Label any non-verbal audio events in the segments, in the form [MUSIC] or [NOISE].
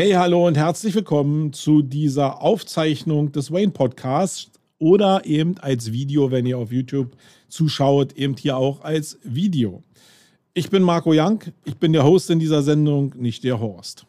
Hey, hallo und herzlich willkommen zu dieser Aufzeichnung des Wayne Podcasts oder eben als Video, wenn ihr auf YouTube zuschaut, eben hier auch als Video. Ich bin Marco Young, ich bin der Host in dieser Sendung, nicht der Horst.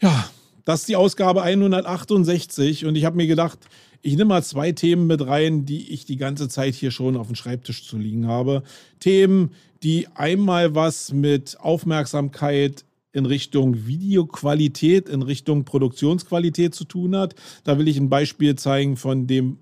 Ja, das ist die Ausgabe 168 und ich habe mir gedacht, ich nehme mal zwei Themen mit rein, die ich die ganze Zeit hier schon auf dem Schreibtisch zu liegen habe. Themen, die einmal was mit Aufmerksamkeit in Richtung Videoqualität, in Richtung Produktionsqualität zu tun hat. Da will ich ein Beispiel zeigen von dem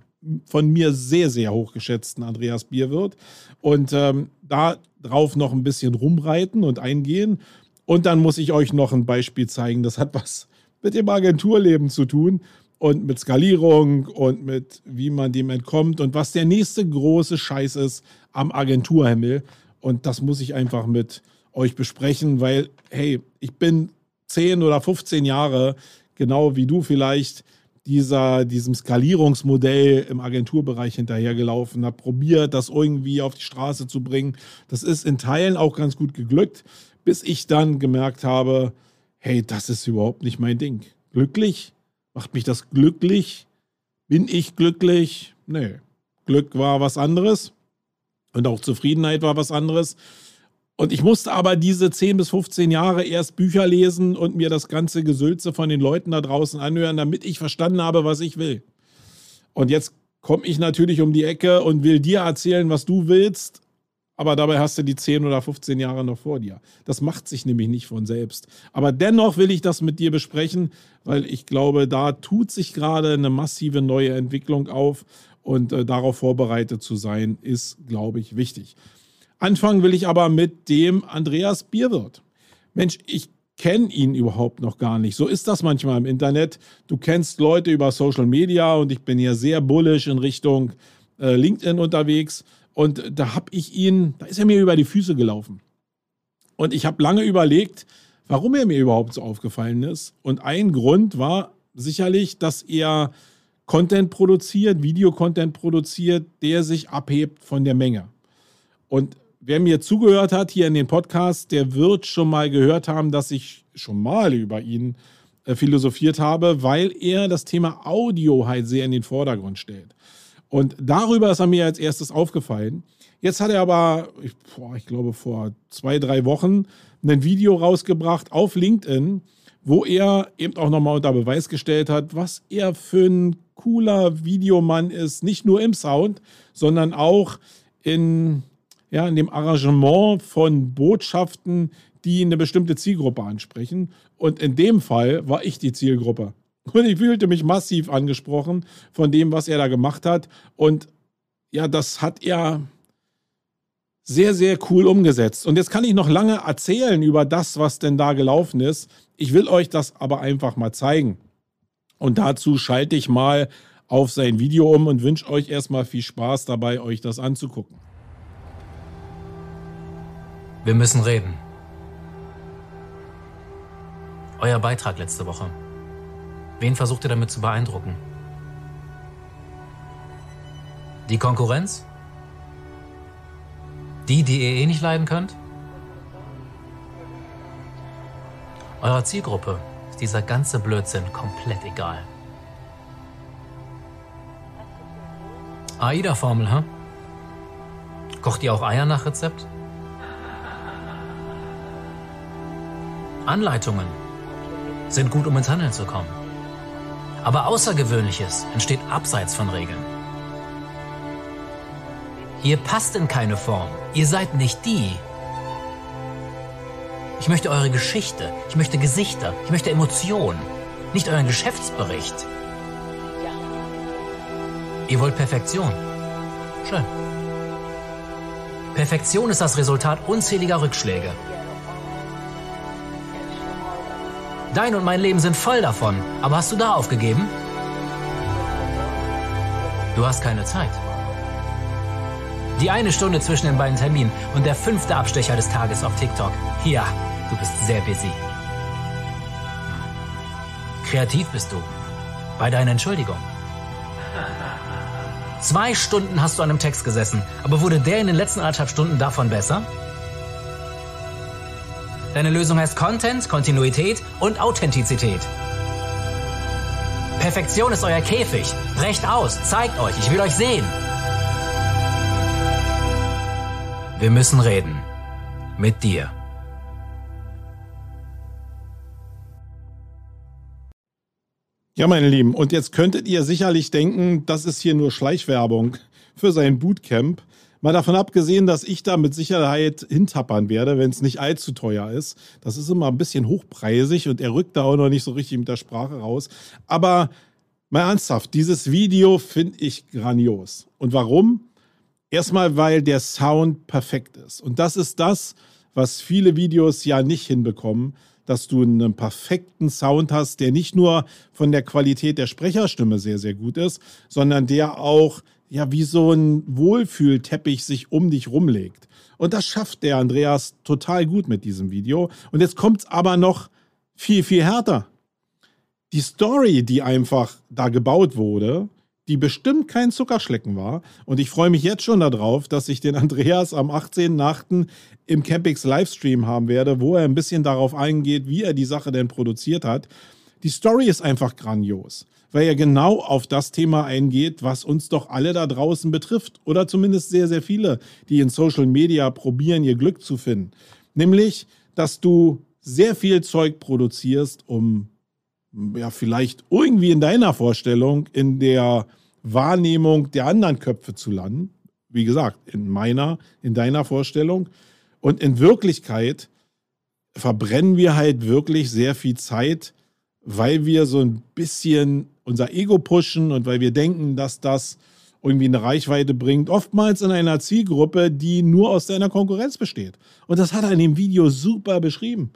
von mir sehr, sehr hochgeschätzten Andreas Bierwirt und ähm, darauf noch ein bisschen rumreiten und eingehen. Und dann muss ich euch noch ein Beispiel zeigen, das hat was mit dem Agenturleben zu tun und mit Skalierung und mit wie man dem entkommt und was der nächste große Scheiß ist am Agenturhimmel. Und das muss ich einfach mit euch besprechen, weil, hey, ich bin 10 oder 15 Jahre, genau wie du vielleicht, dieser, diesem Skalierungsmodell im Agenturbereich hinterhergelaufen, habe probiert, das irgendwie auf die Straße zu bringen. Das ist in Teilen auch ganz gut geglückt, bis ich dann gemerkt habe, hey, das ist überhaupt nicht mein Ding. Glücklich? Macht mich das glücklich? Bin ich glücklich? Nee. Glück war was anderes und auch Zufriedenheit war was anderes. Und ich musste aber diese 10 bis 15 Jahre erst Bücher lesen und mir das ganze Gesülze von den Leuten da draußen anhören, damit ich verstanden habe, was ich will. Und jetzt komme ich natürlich um die Ecke und will dir erzählen, was du willst, aber dabei hast du die 10 oder 15 Jahre noch vor dir. Das macht sich nämlich nicht von selbst. Aber dennoch will ich das mit dir besprechen, weil ich glaube, da tut sich gerade eine massive neue Entwicklung auf und äh, darauf vorbereitet zu sein, ist, glaube ich, wichtig. Anfangen will ich aber mit dem Andreas Bierwirt. Mensch, ich kenne ihn überhaupt noch gar nicht. So ist das manchmal im Internet. Du kennst Leute über Social Media und ich bin hier sehr bullish in Richtung äh, LinkedIn unterwegs. Und da habe ich ihn, da ist er mir über die Füße gelaufen. Und ich habe lange überlegt, warum er mir überhaupt so aufgefallen ist. Und ein Grund war sicherlich, dass er Content produziert, Videocontent produziert, der sich abhebt von der Menge. Und wer mir zugehört hat hier in den Podcast, der wird schon mal gehört haben, dass ich schon mal über ihn äh, philosophiert habe, weil er das Thema Audio halt sehr in den Vordergrund stellt. Und darüber ist er mir als erstes aufgefallen. Jetzt hat er aber, ich, boah, ich glaube, vor zwei, drei Wochen ein Video rausgebracht auf LinkedIn, wo er eben auch nochmal unter Beweis gestellt hat, was er für ein cooler Videomann ist. Nicht nur im Sound, sondern auch in ja, in dem Arrangement von Botschaften, die eine bestimmte Zielgruppe ansprechen. Und in dem Fall war ich die Zielgruppe. Und ich fühlte mich massiv angesprochen von dem, was er da gemacht hat. Und ja, das hat er sehr, sehr cool umgesetzt. Und jetzt kann ich noch lange erzählen über das, was denn da gelaufen ist. Ich will euch das aber einfach mal zeigen. Und dazu schalte ich mal auf sein Video um und wünsche euch erstmal viel Spaß dabei, euch das anzugucken. Wir müssen reden. Euer Beitrag letzte Woche. Wen versucht ihr damit zu beeindrucken? Die Konkurrenz? Die, die ihr eh nicht leiden könnt? Eurer Zielgruppe ist dieser ganze Blödsinn komplett egal. AIDA-Formel, hä? Kocht ihr auch Eier nach Rezept? Anleitungen sind gut, um ins Handeln zu kommen. Aber Außergewöhnliches entsteht abseits von Regeln. Ihr passt in keine Form. Ihr seid nicht die. Ich möchte eure Geschichte. Ich möchte Gesichter. Ich möchte Emotionen. Nicht euren Geschäftsbericht. Ihr wollt Perfektion. Schön. Perfektion ist das Resultat unzähliger Rückschläge. Dein und mein Leben sind voll davon. Aber hast du da aufgegeben? Du hast keine Zeit. Die eine Stunde zwischen den beiden Terminen und der fünfte Abstecher des Tages auf TikTok. Ja, du bist sehr busy. Kreativ bist du. Bei deiner Entschuldigung. Zwei Stunden hast du an einem Text gesessen, aber wurde der in den letzten anderthalb Stunden davon besser? Deine Lösung heißt Content, Kontinuität und Authentizität. Perfektion ist euer Käfig. Brecht aus, zeigt euch, ich will euch sehen. Wir müssen reden. Mit dir. Ja, meine Lieben, und jetzt könntet ihr sicherlich denken, das ist hier nur Schleichwerbung für sein Bootcamp. Mal davon abgesehen, dass ich da mit Sicherheit hintappern werde, wenn es nicht allzu teuer ist. Das ist immer ein bisschen hochpreisig und er rückt da auch noch nicht so richtig mit der Sprache raus. Aber mal ernsthaft, dieses Video finde ich grandios. Und warum? Erstmal, weil der Sound perfekt ist. Und das ist das, was viele Videos ja nicht hinbekommen, dass du einen perfekten Sound hast, der nicht nur von der Qualität der Sprecherstimme sehr, sehr gut ist, sondern der auch ja wie so ein Wohlfühlteppich sich um dich rumlegt. Und das schafft der Andreas total gut mit diesem Video. Und jetzt kommt es aber noch viel, viel härter. Die Story, die einfach da gebaut wurde, die bestimmt kein Zuckerschlecken war. Und ich freue mich jetzt schon darauf, dass ich den Andreas am 18.8. im Campix Livestream haben werde, wo er ein bisschen darauf eingeht, wie er die Sache denn produziert hat. Die Story ist einfach grandios weil er genau auf das Thema eingeht, was uns doch alle da draußen betrifft. Oder zumindest sehr, sehr viele, die in Social Media probieren, ihr Glück zu finden. Nämlich, dass du sehr viel Zeug produzierst, um ja vielleicht irgendwie in deiner Vorstellung, in der Wahrnehmung der anderen Köpfe zu landen. Wie gesagt, in meiner, in deiner Vorstellung. Und in Wirklichkeit verbrennen wir halt wirklich sehr viel Zeit, weil wir so ein bisschen unser Ego pushen und weil wir denken, dass das irgendwie eine Reichweite bringt, oftmals in einer Zielgruppe, die nur aus deiner Konkurrenz besteht. Und das hat er in dem Video super beschrieben.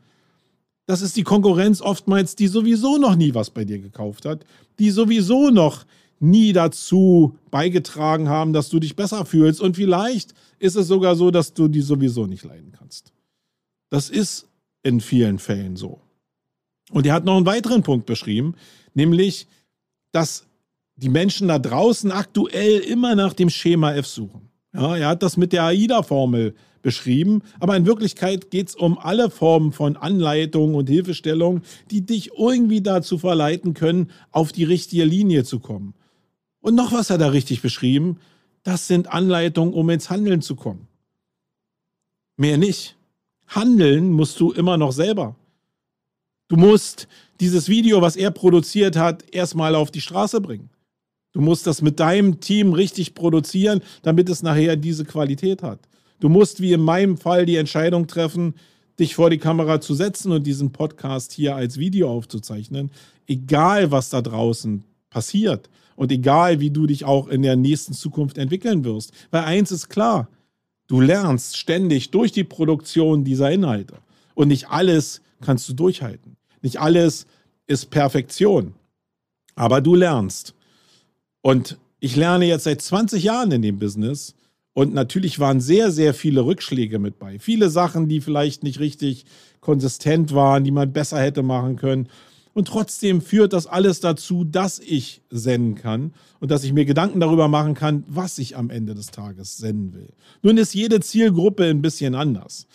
Das ist die Konkurrenz oftmals, die sowieso noch nie was bei dir gekauft hat, die sowieso noch nie dazu beigetragen haben, dass du dich besser fühlst. Und vielleicht ist es sogar so, dass du die sowieso nicht leiden kannst. Das ist in vielen Fällen so. Und er hat noch einen weiteren Punkt beschrieben, nämlich, dass die Menschen da draußen aktuell immer nach dem Schema F suchen. Ja, er hat das mit der AIDA-Formel beschrieben, aber in Wirklichkeit geht es um alle Formen von Anleitung und Hilfestellung, die dich irgendwie dazu verleiten können, auf die richtige Linie zu kommen. Und noch was hat er richtig beschrieben, das sind Anleitungen, um ins Handeln zu kommen. Mehr nicht. Handeln musst du immer noch selber. Du musst dieses Video, was er produziert hat, erstmal auf die Straße bringen. Du musst das mit deinem Team richtig produzieren, damit es nachher diese Qualität hat. Du musst, wie in meinem Fall, die Entscheidung treffen, dich vor die Kamera zu setzen und diesen Podcast hier als Video aufzuzeichnen, egal was da draußen passiert und egal wie du dich auch in der nächsten Zukunft entwickeln wirst. Weil eins ist klar, du lernst ständig durch die Produktion dieser Inhalte und nicht alles kannst du durchhalten. Nicht alles ist Perfektion, aber du lernst. Und ich lerne jetzt seit 20 Jahren in dem Business und natürlich waren sehr, sehr viele Rückschläge mit bei. Viele Sachen, die vielleicht nicht richtig konsistent waren, die man besser hätte machen können. Und trotzdem führt das alles dazu, dass ich senden kann und dass ich mir Gedanken darüber machen kann, was ich am Ende des Tages senden will. Nun ist jede Zielgruppe ein bisschen anders.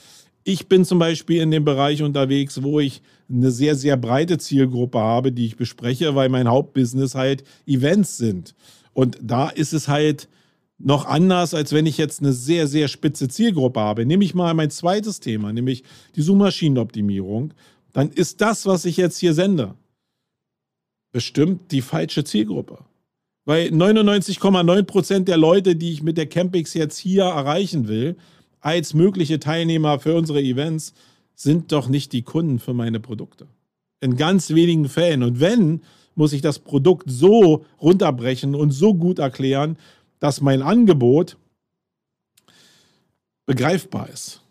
Ich bin zum Beispiel in dem Bereich unterwegs, wo ich eine sehr, sehr breite Zielgruppe habe, die ich bespreche, weil mein Hauptbusiness halt Events sind. Und da ist es halt noch anders, als wenn ich jetzt eine sehr, sehr spitze Zielgruppe habe. Nehme ich mal mein zweites Thema, nämlich die Suchmaschinenoptimierung. Dann ist das, was ich jetzt hier sende, bestimmt die falsche Zielgruppe. Weil 99,9 Prozent der Leute, die ich mit der Campix jetzt hier erreichen will, als mögliche Teilnehmer für unsere Events sind doch nicht die Kunden für meine Produkte. In ganz wenigen Fällen. Und wenn, muss ich das Produkt so runterbrechen und so gut erklären, dass mein Angebot begreifbar ist.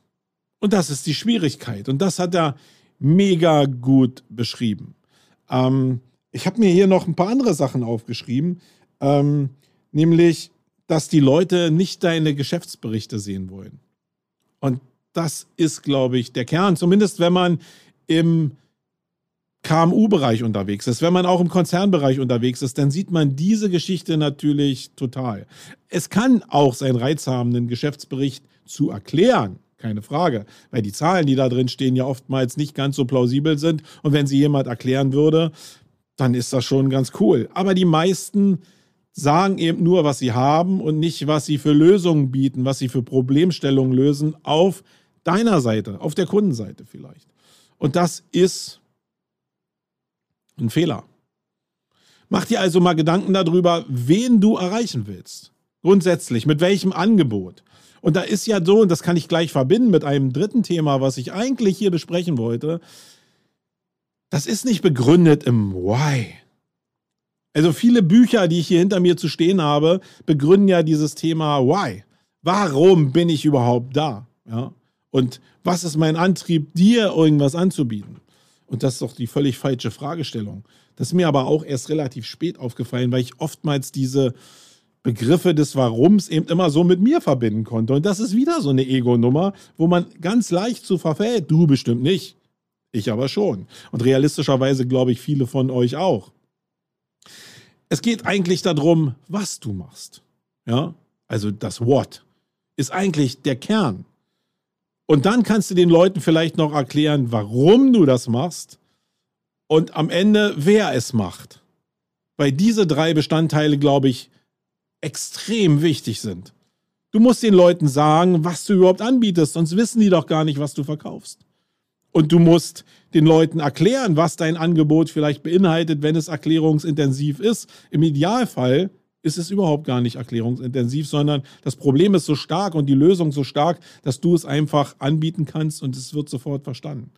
Und das ist die Schwierigkeit. Und das hat er mega gut beschrieben. Ähm, ich habe mir hier noch ein paar andere Sachen aufgeschrieben, ähm, nämlich, dass die Leute nicht deine Geschäftsberichte sehen wollen. Und das ist, glaube ich, der Kern. Zumindest wenn man im KMU-Bereich unterwegs ist, wenn man auch im Konzernbereich unterwegs ist, dann sieht man diese Geschichte natürlich total. Es kann auch seinen Reiz haben, einen Geschäftsbericht zu erklären, keine Frage. Weil die Zahlen, die da drin stehen, ja oftmals nicht ganz so plausibel sind. Und wenn sie jemand erklären würde, dann ist das schon ganz cool. Aber die meisten sagen eben nur, was sie haben und nicht, was sie für Lösungen bieten, was sie für Problemstellungen lösen auf deiner Seite, auf der Kundenseite vielleicht. Und das ist ein Fehler. Mach dir also mal Gedanken darüber, wen du erreichen willst. Grundsätzlich, mit welchem Angebot. Und da ist ja so, und das kann ich gleich verbinden mit einem dritten Thema, was ich eigentlich hier besprechen wollte. Das ist nicht begründet im Why. Also viele Bücher, die ich hier hinter mir zu stehen habe, begründen ja dieses Thema Why. Warum bin ich überhaupt da? Ja? Und was ist mein Antrieb, dir irgendwas anzubieten? Und das ist doch die völlig falsche Fragestellung. Das ist mir aber auch erst relativ spät aufgefallen, weil ich oftmals diese Begriffe des Warums eben immer so mit mir verbinden konnte. Und das ist wieder so eine Ego-Nummer, wo man ganz leicht zu verfällt. Du bestimmt nicht. Ich aber schon. Und realistischerweise glaube ich viele von euch auch. Es geht eigentlich darum, was du machst. Ja, also das What ist eigentlich der Kern. Und dann kannst du den Leuten vielleicht noch erklären, warum du das machst und am Ende, wer es macht. Weil diese drei Bestandteile, glaube ich, extrem wichtig sind. Du musst den Leuten sagen, was du überhaupt anbietest, sonst wissen die doch gar nicht, was du verkaufst. Und du musst den Leuten erklären, was dein Angebot vielleicht beinhaltet, wenn es erklärungsintensiv ist. Im Idealfall ist es überhaupt gar nicht erklärungsintensiv, sondern das Problem ist so stark und die Lösung so stark, dass du es einfach anbieten kannst und es wird sofort verstanden.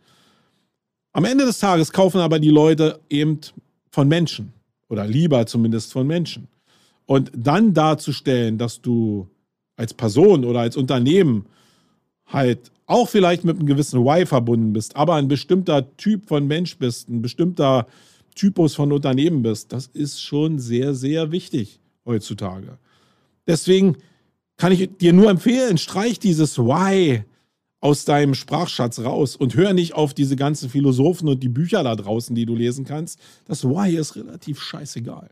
Am Ende des Tages kaufen aber die Leute eben von Menschen oder lieber zumindest von Menschen. Und dann darzustellen, dass du als Person oder als Unternehmen halt auch vielleicht mit einem gewissen Why verbunden bist, aber ein bestimmter Typ von Mensch bist, ein bestimmter Typus von Unternehmen bist, das ist schon sehr, sehr wichtig heutzutage. Deswegen kann ich dir nur empfehlen, streich dieses Why aus deinem Sprachschatz raus und hör nicht auf diese ganzen Philosophen und die Bücher da draußen, die du lesen kannst. Das Why ist relativ scheißegal.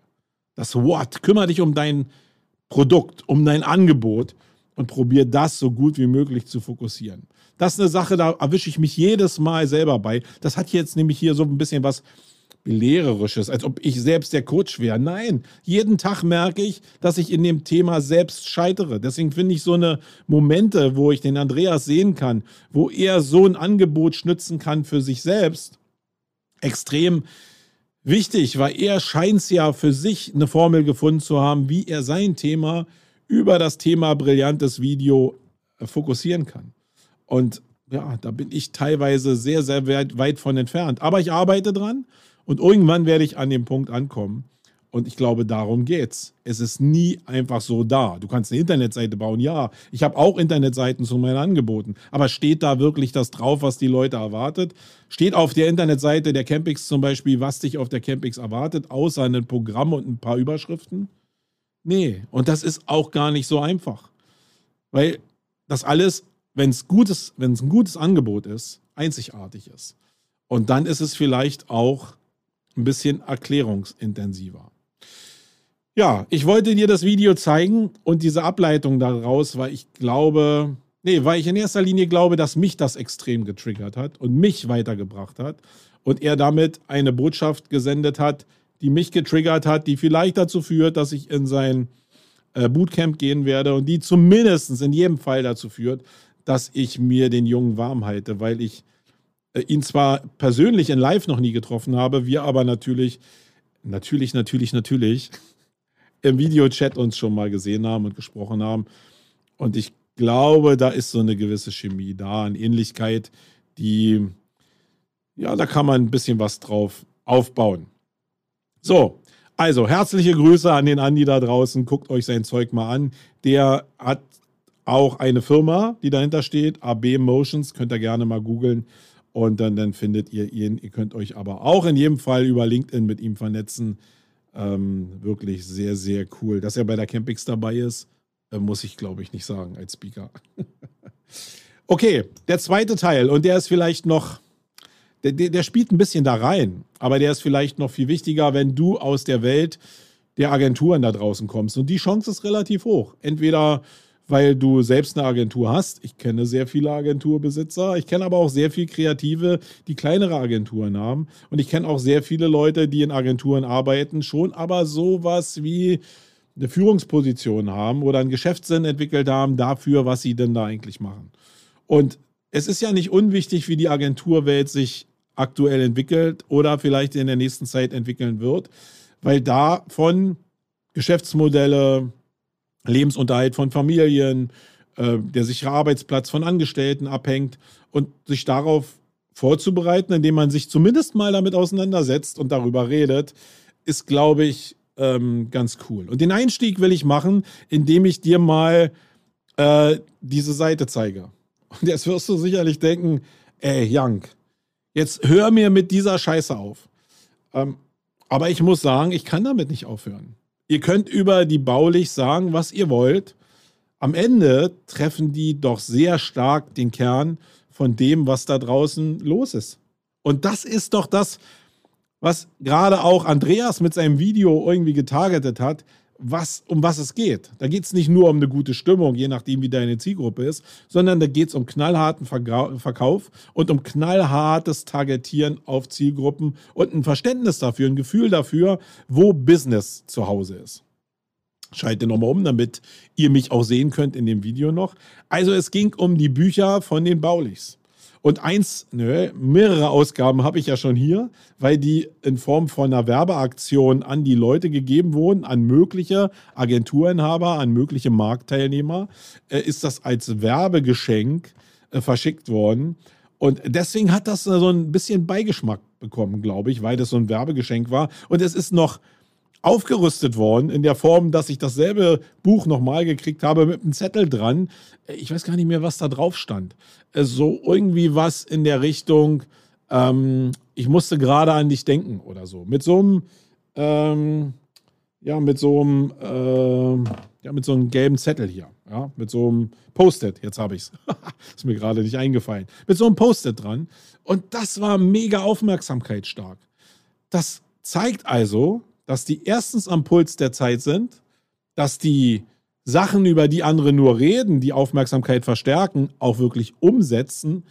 Das What, kümmere dich um dein Produkt, um dein Angebot und probier das so gut wie möglich zu fokussieren. Das ist eine Sache, da erwische ich mich jedes Mal selber bei. Das hat jetzt nämlich hier so ein bisschen was Belehrerisches, als ob ich selbst der Coach wäre. Nein, jeden Tag merke ich, dass ich in dem Thema selbst scheitere. Deswegen finde ich so eine Momente, wo ich den Andreas sehen kann, wo er so ein Angebot schnitzen kann für sich selbst, extrem wichtig, weil er scheint es ja für sich eine Formel gefunden zu haben, wie er sein Thema über das Thema brillantes Video fokussieren kann. Und ja, da bin ich teilweise sehr, sehr weit, weit von entfernt. Aber ich arbeite dran und irgendwann werde ich an dem Punkt ankommen. Und ich glaube, darum geht's. Es ist nie einfach so da. Du kannst eine Internetseite bauen, ja. Ich habe auch Internetseiten zu meinen Angeboten. Aber steht da wirklich das drauf, was die Leute erwartet? Steht auf der Internetseite der Campix zum Beispiel, was dich auf der Campix erwartet, außer ein Programm und ein paar Überschriften? Nee. Und das ist auch gar nicht so einfach. Weil das alles, wenn es gutes, wenn es ein gutes Angebot ist, einzigartig ist. Und dann ist es vielleicht auch ein bisschen erklärungsintensiver. Ja, ich wollte dir das Video zeigen und diese Ableitung daraus, weil ich glaube, nee, weil ich in erster Linie glaube, dass mich das extrem getriggert hat und mich weitergebracht hat und er damit eine Botschaft gesendet hat, die mich getriggert hat, die vielleicht dazu führt, dass ich in sein äh, Bootcamp gehen werde und die zumindest in jedem Fall dazu führt, dass ich mir den Jungen warm halte, weil ich äh, ihn zwar persönlich in Live noch nie getroffen habe, wir aber natürlich, natürlich, natürlich, natürlich im Videochat uns schon mal gesehen haben und gesprochen haben. Und ich glaube, da ist so eine gewisse Chemie da, eine Ähnlichkeit, die, ja, da kann man ein bisschen was drauf aufbauen. So, also herzliche Grüße an den Andi da draußen. Guckt euch sein Zeug mal an. Der hat auch eine Firma, die dahinter steht, AB Motions, könnt ihr gerne mal googeln. Und dann, dann findet ihr ihn. Ihr könnt euch aber auch in jedem Fall über LinkedIn mit ihm vernetzen. Ähm, wirklich sehr, sehr cool. Dass er bei der Campix dabei ist, äh, muss ich, glaube ich, nicht sagen als Speaker. [LAUGHS] okay, der zweite Teil. Und der ist vielleicht noch, der, der, der spielt ein bisschen da rein. Aber der ist vielleicht noch viel wichtiger, wenn du aus der Welt der Agenturen da draußen kommst. Und die Chance ist relativ hoch. Entweder weil du selbst eine Agentur hast. Ich kenne sehr viele Agenturbesitzer. Ich kenne aber auch sehr viele Kreative, die kleinere Agenturen haben. Und ich kenne auch sehr viele Leute, die in Agenturen arbeiten, schon aber sowas wie eine Führungsposition haben oder einen Geschäftssinn entwickelt haben dafür, was sie denn da eigentlich machen. Und es ist ja nicht unwichtig, wie die Agenturwelt sich aktuell entwickelt oder vielleicht in der nächsten Zeit entwickeln wird, weil davon Geschäftsmodelle, Lebensunterhalt von Familien, äh, der sichere Arbeitsplatz von Angestellten abhängt und sich darauf vorzubereiten, indem man sich zumindest mal damit auseinandersetzt und darüber redet, ist, glaube ich, ähm, ganz cool. Und den Einstieg will ich machen, indem ich dir mal äh, diese Seite zeige. Und jetzt wirst du sicherlich denken, ey, Jank, jetzt hör mir mit dieser Scheiße auf. Ähm, aber ich muss sagen, ich kann damit nicht aufhören. Ihr könnt über die Baulich sagen, was ihr wollt. Am Ende treffen die doch sehr stark den Kern von dem, was da draußen los ist. Und das ist doch das, was gerade auch Andreas mit seinem Video irgendwie getargetet hat, was, um was es geht. Da geht es nicht nur um eine gute Stimmung, je nachdem, wie deine Zielgruppe ist, sondern da geht es um knallharten Verkauf und um knallhartes Targetieren auf Zielgruppen und ein Verständnis dafür, ein Gefühl dafür, wo Business zu Hause ist. Schalte nochmal um, damit ihr mich auch sehen könnt in dem Video noch. Also es ging um die Bücher von den Baulichs. Und eins, nö, mehrere Ausgaben habe ich ja schon hier, weil die in Form von einer Werbeaktion an die Leute gegeben wurden, an mögliche Agenturinhaber, an mögliche Marktteilnehmer, äh, ist das als Werbegeschenk äh, verschickt worden. Und deswegen hat das so ein bisschen Beigeschmack bekommen, glaube ich, weil das so ein Werbegeschenk war. Und es ist noch aufgerüstet worden in der Form, dass ich dasselbe Buch nochmal gekriegt habe mit einem Zettel dran. Ich weiß gar nicht mehr, was da drauf stand. Äh, so irgendwie was in der Richtung, ähm, ich musste gerade an dich denken oder so. Mit so einem, ähm, ja, mit so einem, äh, ja, mit so einem gelben Zettel hier. Ja, mit so einem Post-it. Jetzt habe ich es. [LAUGHS] Ist mir gerade nicht eingefallen. Mit so einem Post-it dran. Und das war mega aufmerksamkeitsstark. Das zeigt also, dass die erstens am Puls der Zeit sind, dass die Sachen, über die andere nur reden, die Aufmerksamkeit verstärken, auch wirklich umsetzen.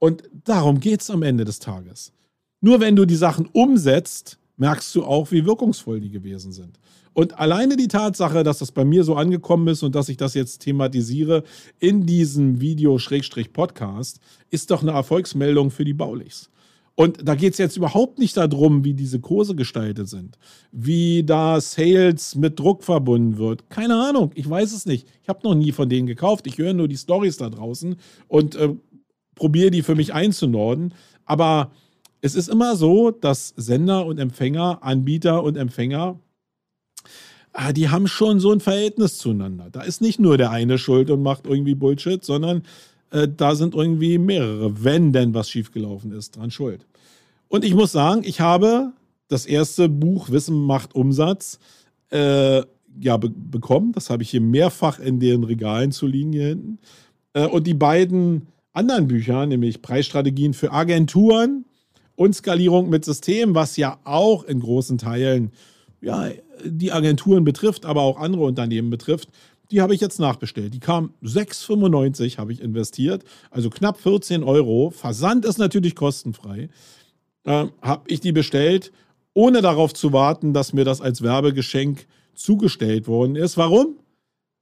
Und darum geht es am Ende des Tages. Nur wenn du die Sachen umsetzt, merkst du auch, wie wirkungsvoll die gewesen sind. Und alleine die Tatsache, dass das bei mir so angekommen ist und dass ich das jetzt thematisiere in diesem Video-Podcast, ist doch eine Erfolgsmeldung für die Baulichs. Und da geht es jetzt überhaupt nicht darum, wie diese Kurse gestaltet sind, wie da Sales mit Druck verbunden wird. Keine Ahnung, ich weiß es nicht. Ich habe noch nie von denen gekauft. Ich höre nur die Stories da draußen und äh, probiere die für mich einzunorden. Aber es ist immer so, dass Sender und Empfänger, Anbieter und Empfänger, ah, die haben schon so ein Verhältnis zueinander. Da ist nicht nur der eine schuld und macht irgendwie Bullshit, sondern äh, da sind irgendwie mehrere, wenn denn was schiefgelaufen ist, dran schuld. Und ich muss sagen, ich habe das erste Buch Wissen macht Umsatz äh, ja, be bekommen. Das habe ich hier mehrfach in den Regalen zu liegen hier hinten. Äh, und die beiden anderen Bücher, nämlich Preisstrategien für Agenturen und Skalierung mit System, was ja auch in großen Teilen ja, die Agenturen betrifft, aber auch andere Unternehmen betrifft, die habe ich jetzt nachbestellt. Die kam 6,95 habe ich investiert, also knapp 14 Euro. Versand ist natürlich kostenfrei. Habe ich die bestellt, ohne darauf zu warten, dass mir das als Werbegeschenk zugestellt worden ist. Warum?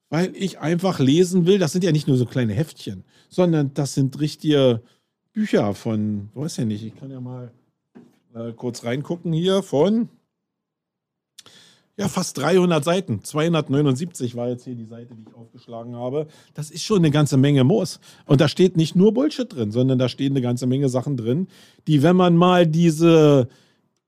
Weil ich einfach lesen will. Das sind ja nicht nur so kleine Heftchen, sondern das sind richtige Bücher von, weiß ja nicht, ich kann ja mal äh, kurz reingucken hier von ja, fast 300 Seiten. 279 war jetzt hier die Seite, die ich aufgeschlagen habe. Das ist schon eine ganze Menge Moos. Und da steht nicht nur Bullshit drin, sondern da stehen eine ganze Menge Sachen drin, die, wenn man mal diese,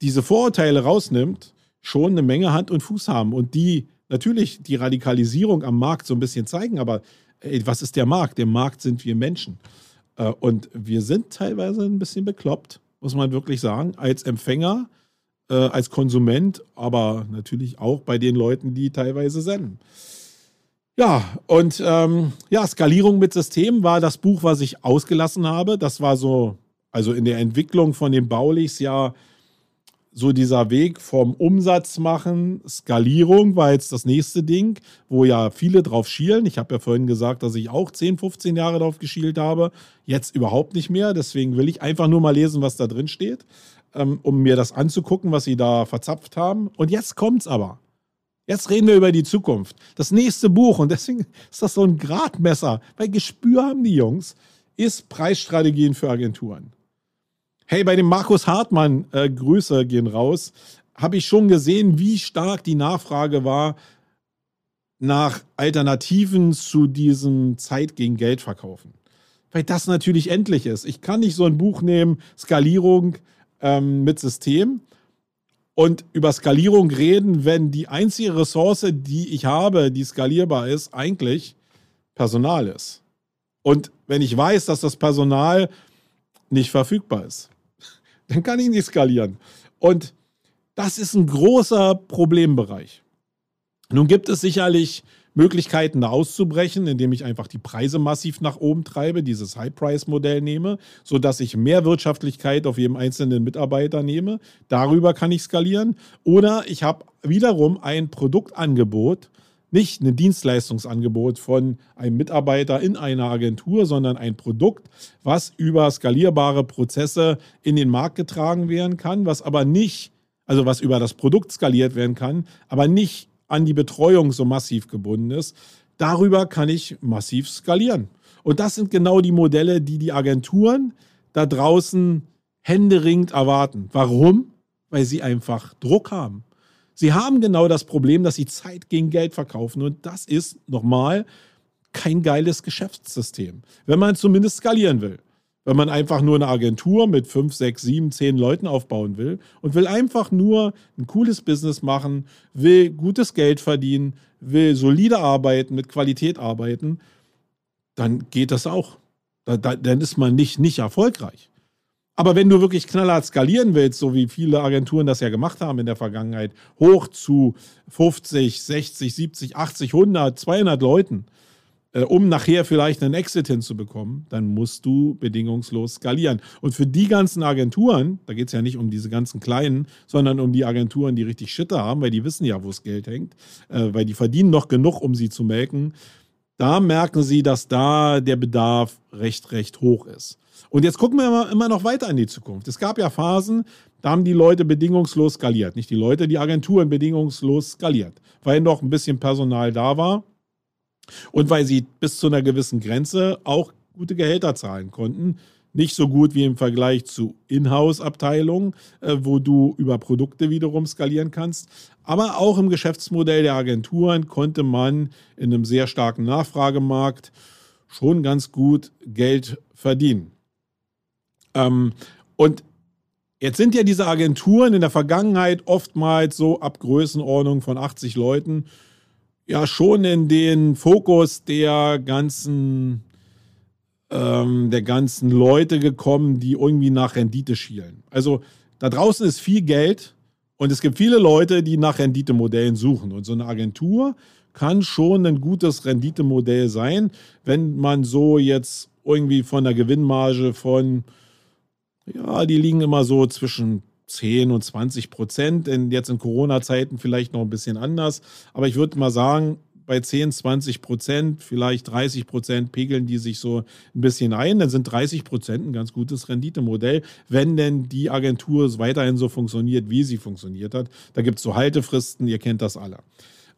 diese Vorurteile rausnimmt, schon eine Menge Hand und Fuß haben. Und die natürlich die Radikalisierung am Markt so ein bisschen zeigen. Aber ey, was ist der Markt? Der Markt sind wir Menschen. Äh, und wir sind teilweise ein bisschen bekloppt, muss man wirklich sagen, als Empfänger äh, als Konsument, aber natürlich auch bei den Leuten, die teilweise senden. Ja, und ähm, ja, Skalierung mit System war das Buch, was ich ausgelassen habe. Das war so, also in der Entwicklung von den Baulichs ja so dieser Weg vom Umsatz machen, Skalierung war jetzt das nächste Ding, wo ja viele drauf schielen. Ich habe ja vorhin gesagt, dass ich auch 10, 15 Jahre drauf geschielt habe. Jetzt überhaupt nicht mehr. Deswegen will ich einfach nur mal lesen, was da drin steht, ähm, um mir das anzugucken, was sie da verzapft haben. Und jetzt kommt's aber. Jetzt reden wir über die Zukunft. Das nächste Buch, und deswegen ist das so ein Gradmesser, weil Gespür haben die Jungs, ist Preisstrategien für Agenturen. Hey, bei dem Markus Hartmann, äh, Grüße gehen raus, habe ich schon gesehen, wie stark die Nachfrage war nach Alternativen zu diesem Zeit gegen Geld verkaufen. Weil das natürlich endlich ist. Ich kann nicht so ein Buch nehmen, Skalierung ähm, mit System und über Skalierung reden, wenn die einzige Ressource, die ich habe, die skalierbar ist, eigentlich Personal ist. Und wenn ich weiß, dass das Personal nicht verfügbar ist [LAUGHS] dann kann ich nicht skalieren. Und das ist ein großer Problembereich. Nun gibt es sicherlich Möglichkeiten, da auszubrechen, indem ich einfach die Preise massiv nach oben treibe, dieses High-Price-Modell nehme, sodass ich mehr Wirtschaftlichkeit auf jedem einzelnen Mitarbeiter nehme. Darüber kann ich skalieren. Oder ich habe wiederum ein Produktangebot, nicht ein Dienstleistungsangebot von einem Mitarbeiter in einer Agentur, sondern ein Produkt, was über skalierbare Prozesse in den Markt getragen werden kann, was aber nicht, also was über das Produkt skaliert werden kann, aber nicht an die Betreuung so massiv gebunden ist. Darüber kann ich massiv skalieren. Und das sind genau die Modelle, die die Agenturen da draußen händeringend erwarten. Warum? Weil sie einfach Druck haben. Sie haben genau das Problem, dass sie Zeit gegen Geld verkaufen. Und das ist nochmal kein geiles Geschäftssystem, wenn man zumindest skalieren will. Wenn man einfach nur eine Agentur mit fünf, sechs, sieben, zehn Leuten aufbauen will und will einfach nur ein cooles Business machen, will gutes Geld verdienen, will solide arbeiten, mit Qualität arbeiten, dann geht das auch. dann ist man nicht, nicht erfolgreich. Aber wenn du wirklich knallhart skalieren willst, so wie viele Agenturen das ja gemacht haben in der Vergangenheit, hoch zu 50, 60, 70, 80, 100, 200 Leuten, äh, um nachher vielleicht einen Exit hinzubekommen, dann musst du bedingungslos skalieren. Und für die ganzen Agenturen, da geht es ja nicht um diese ganzen kleinen, sondern um die Agenturen, die richtig Schitte haben, weil die wissen ja, wo das Geld hängt, äh, weil die verdienen noch genug, um sie zu melken. Da merken sie, dass da der Bedarf recht, recht hoch ist. Und jetzt gucken wir immer noch weiter in die Zukunft. Es gab ja Phasen, da haben die Leute bedingungslos skaliert. Nicht die Leute, die Agenturen bedingungslos skaliert, weil noch ein bisschen Personal da war und weil sie bis zu einer gewissen Grenze auch gute Gehälter zahlen konnten. Nicht so gut wie im Vergleich zu Inhouse-Abteilungen, äh, wo du über Produkte wiederum skalieren kannst. Aber auch im Geschäftsmodell der Agenturen konnte man in einem sehr starken Nachfragemarkt schon ganz gut Geld verdienen. Ähm, und jetzt sind ja diese Agenturen in der Vergangenheit oftmals so ab Größenordnung von 80 Leuten ja schon in den Fokus der ganzen ähm, der ganzen Leute gekommen, die irgendwie nach Rendite schielen. Also da draußen ist viel Geld und es gibt viele Leute, die nach Renditemodellen suchen. Und so eine Agentur kann schon ein gutes Renditemodell sein, wenn man so jetzt irgendwie von der Gewinnmarge von ja, die liegen immer so zwischen 10 und 20 Prozent. Denn jetzt in Corona-Zeiten vielleicht noch ein bisschen anders. Aber ich würde mal sagen, bei 10, 20 Prozent, vielleicht 30 Prozent pegeln die sich so ein bisschen ein. Dann sind 30 Prozent ein ganz gutes Renditemodell, wenn denn die Agentur weiterhin so funktioniert, wie sie funktioniert hat. Da gibt es so Haltefristen, ihr kennt das alle.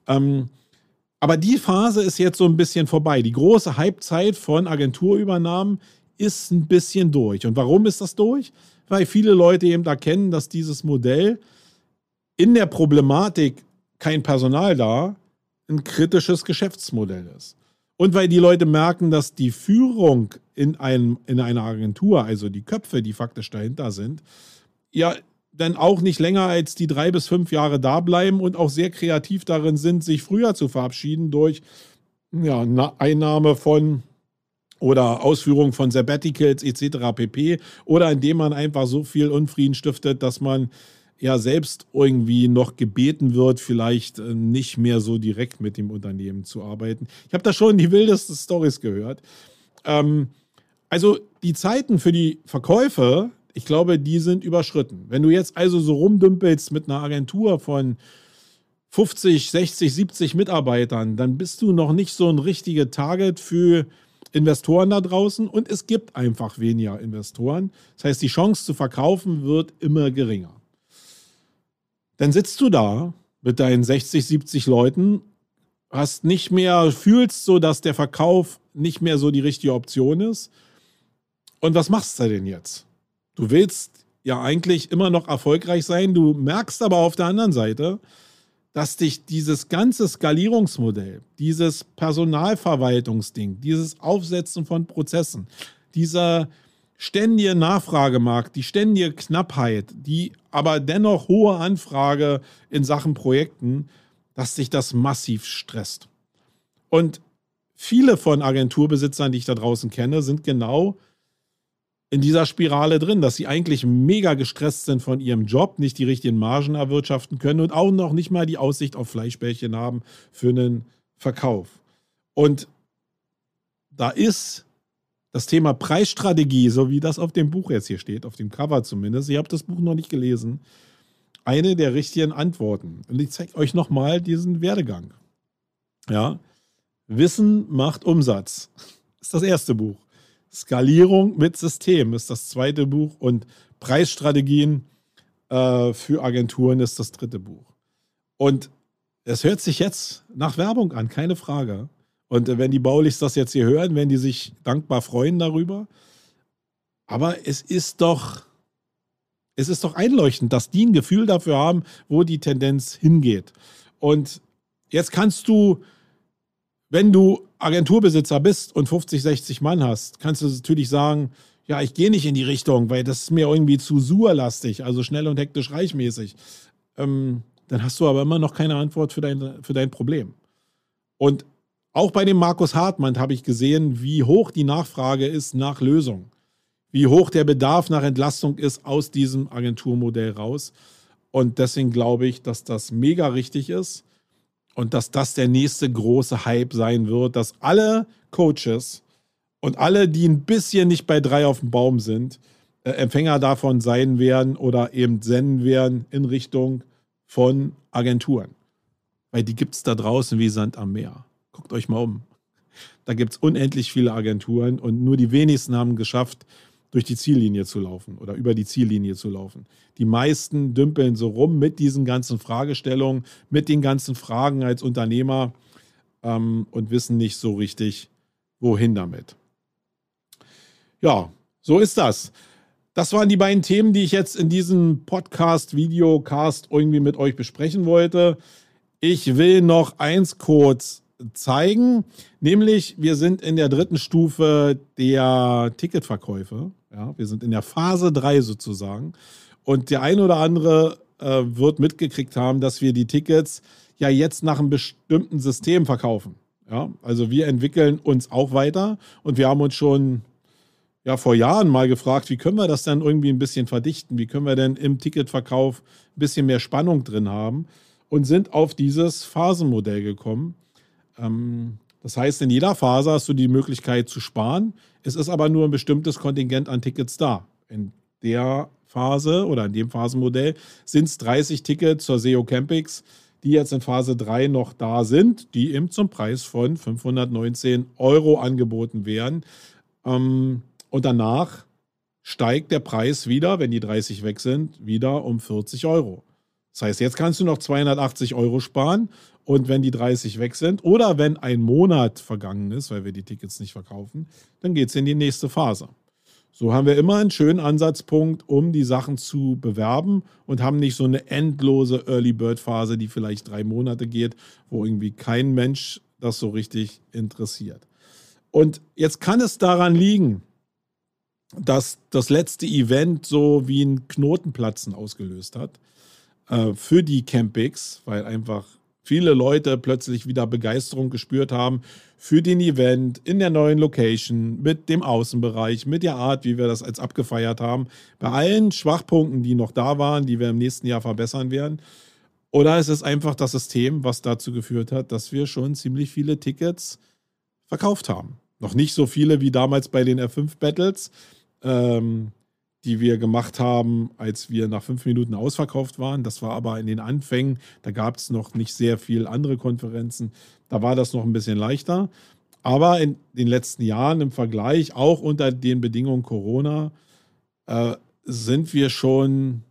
Ähm, aber die Phase ist jetzt so ein bisschen vorbei. Die große Halbzeit von Agenturübernahmen ist ein bisschen durch. Und warum ist das durch? Weil viele Leute eben erkennen, dass dieses Modell in der Problematik kein Personal da ein kritisches Geschäftsmodell ist. Und weil die Leute merken, dass die Führung in, einem, in einer Agentur, also die Köpfe, die faktisch dahinter sind, ja dann auch nicht länger als die drei bis fünf Jahre da bleiben und auch sehr kreativ darin sind, sich früher zu verabschieden durch ja, Einnahme von oder Ausführung von Sabbaticals etc. pp. Oder indem man einfach so viel Unfrieden stiftet, dass man ja selbst irgendwie noch gebeten wird, vielleicht äh, nicht mehr so direkt mit dem Unternehmen zu arbeiten. Ich habe da schon die wildesten Stories gehört. Ähm, also die Zeiten für die Verkäufe ich glaube, die sind überschritten. Wenn du jetzt also so rumdümpelst mit einer Agentur von 50, 60, 70 Mitarbeitern, dann bist du noch nicht so ein richtiger Target für Investoren da draußen und es gibt einfach weniger Investoren. Das heißt, die Chance zu verkaufen wird immer geringer. Dann sitzt du da mit deinen 60, 70 Leuten, hast nicht mehr, fühlst so, dass der Verkauf nicht mehr so die richtige Option ist. Und was machst du denn jetzt? Du willst ja eigentlich immer noch erfolgreich sein, du merkst aber auf der anderen Seite, dass dich dieses ganze Skalierungsmodell, dieses Personalverwaltungsding, dieses Aufsetzen von Prozessen, dieser ständige Nachfragemarkt, die ständige Knappheit, die aber dennoch hohe Anfrage in Sachen Projekten, dass sich das massiv stresst. Und viele von Agenturbesitzern, die ich da draußen kenne, sind genau in dieser Spirale drin, dass sie eigentlich mega gestresst sind von ihrem Job, nicht die richtigen Margen erwirtschaften können und auch noch nicht mal die Aussicht auf Fleischbällchen haben für einen Verkauf. Und da ist das Thema Preisstrategie, so wie das auf dem Buch jetzt hier steht, auf dem Cover zumindest, ich habe das Buch noch nicht gelesen, eine der richtigen Antworten. Und ich zeige euch nochmal diesen Werdegang. Ja, Wissen macht Umsatz. Das ist das erste Buch. Skalierung mit System ist das zweite Buch und Preisstrategien äh, für Agenturen ist das dritte Buch. Und es hört sich jetzt nach Werbung an, keine Frage. Und äh, wenn die Baulichs das jetzt hier hören, werden die sich dankbar freuen darüber. Aber es ist doch, es ist doch einleuchtend, dass die ein Gefühl dafür haben, wo die Tendenz hingeht. Und jetzt kannst du wenn du Agenturbesitzer bist und 50, 60 Mann hast, kannst du natürlich sagen, ja, ich gehe nicht in die Richtung, weil das ist mir irgendwie zu surlastig, also schnell und hektisch reichmäßig. Ähm, dann hast du aber immer noch keine Antwort für dein, für dein Problem. Und auch bei dem Markus Hartmann habe ich gesehen, wie hoch die Nachfrage ist nach Lösung, wie hoch der Bedarf nach Entlastung ist aus diesem Agenturmodell raus. Und deswegen glaube ich, dass das mega richtig ist und dass das der nächste große Hype sein wird, dass alle Coaches und alle, die ein bisschen nicht bei drei auf dem Baum sind, äh, Empfänger davon sein werden oder eben senden werden in Richtung von Agenturen. Weil die gibt es da draußen wie Sand am Meer. Guckt euch mal um. Da gibt es unendlich viele Agenturen und nur die wenigsten haben geschafft, durch die Ziellinie zu laufen oder über die Ziellinie zu laufen. Die meisten dümpeln so rum mit diesen ganzen Fragestellungen, mit den ganzen Fragen als Unternehmer ähm, und wissen nicht so richtig, wohin damit. Ja, so ist das. Das waren die beiden Themen, die ich jetzt in diesem Podcast, Videocast irgendwie mit euch besprechen wollte. Ich will noch eins kurz zeigen, nämlich wir sind in der dritten Stufe der Ticketverkäufe. Ja, wir sind in der Phase 3 sozusagen. Und der ein oder andere äh, wird mitgekriegt haben, dass wir die Tickets ja jetzt nach einem bestimmten System verkaufen. Ja, also wir entwickeln uns auch weiter und wir haben uns schon ja vor Jahren mal gefragt, wie können wir das dann irgendwie ein bisschen verdichten? Wie können wir denn im Ticketverkauf ein bisschen mehr Spannung drin haben? Und sind auf dieses Phasenmodell gekommen. Ähm, das heißt, in jeder Phase hast du die Möglichkeit zu sparen. Es ist aber nur ein bestimmtes Kontingent an Tickets da. In der Phase oder in dem Phasenmodell sind es 30 Tickets zur SEO Campix, die jetzt in Phase 3 noch da sind, die eben zum Preis von 519 Euro angeboten werden. Ähm, und danach steigt der Preis wieder, wenn die 30 weg sind, wieder um 40 Euro. Das heißt, jetzt kannst du noch 280 Euro sparen und wenn die 30 weg sind oder wenn ein Monat vergangen ist, weil wir die Tickets nicht verkaufen, dann geht es in die nächste Phase. So haben wir immer einen schönen Ansatzpunkt, um die Sachen zu bewerben und haben nicht so eine endlose Early Bird Phase, die vielleicht drei Monate geht, wo irgendwie kein Mensch das so richtig interessiert. Und jetzt kann es daran liegen, dass das letzte Event so wie ein Knotenplatzen ausgelöst hat äh, für die Campings, weil einfach viele Leute plötzlich wieder Begeisterung gespürt haben für den Event in der neuen Location, mit dem Außenbereich, mit der Art, wie wir das als abgefeiert haben, bei allen Schwachpunkten, die noch da waren, die wir im nächsten Jahr verbessern werden. Oder es ist einfach das System, was dazu geführt hat, dass wir schon ziemlich viele Tickets verkauft haben. Noch nicht so viele wie damals bei den F5 Battles. Ähm, die wir gemacht haben, als wir nach fünf Minuten ausverkauft waren. Das war aber in den Anfängen, da gab es noch nicht sehr viel andere Konferenzen. Da war das noch ein bisschen leichter. Aber in den letzten Jahren im Vergleich, auch unter den Bedingungen Corona, äh, sind wir schon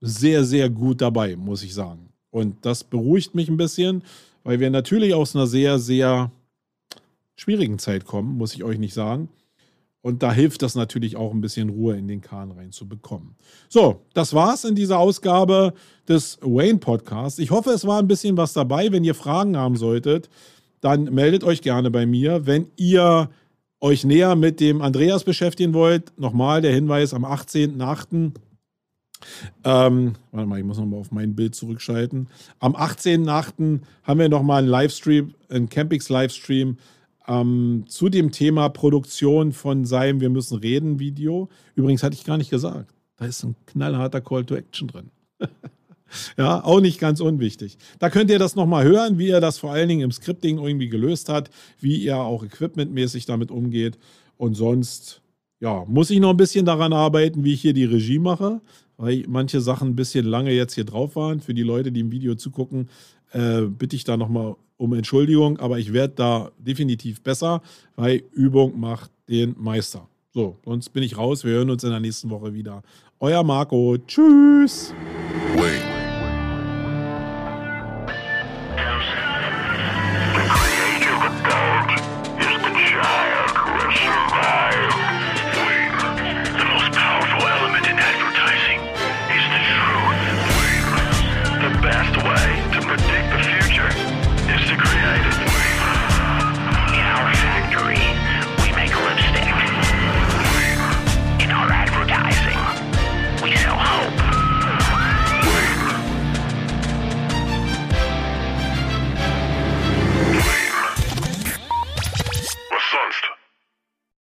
sehr, sehr gut dabei, muss ich sagen. Und das beruhigt mich ein bisschen, weil wir natürlich aus einer sehr, sehr schwierigen Zeit kommen, muss ich euch nicht sagen. Und da hilft das natürlich auch ein bisschen Ruhe in den Kahn reinzubekommen. So, das war's in dieser Ausgabe des Wayne Podcasts. Ich hoffe, es war ein bisschen was dabei. Wenn ihr Fragen haben solltet, dann meldet euch gerne bei mir. Wenn ihr euch näher mit dem Andreas beschäftigen wollt, nochmal der Hinweis am 18.8. Ähm, warte mal, ich muss nochmal auf mein Bild zurückschalten. Am 18.8. haben wir nochmal einen Livestream, einen Campix Livestream ähm, zu dem Thema Produktion von seinem Wir müssen reden Video. Übrigens hatte ich gar nicht gesagt, da ist ein knallharter Call to Action drin. [LAUGHS] ja, auch nicht ganz unwichtig. Da könnt ihr das nochmal hören, wie er das vor allen Dingen im Scripting irgendwie gelöst hat, wie er auch equipmentmäßig damit umgeht. Und sonst, ja, muss ich noch ein bisschen daran arbeiten, wie ich hier die Regie mache, weil manche Sachen ein bisschen lange jetzt hier drauf waren. Für die Leute, die im Video zugucken, äh, bitte ich da nochmal um Entschuldigung, aber ich werde da definitiv besser, weil Übung macht den Meister. So, sonst bin ich raus. Wir hören uns in der nächsten Woche wieder. Euer Marco. Tschüss. Wait.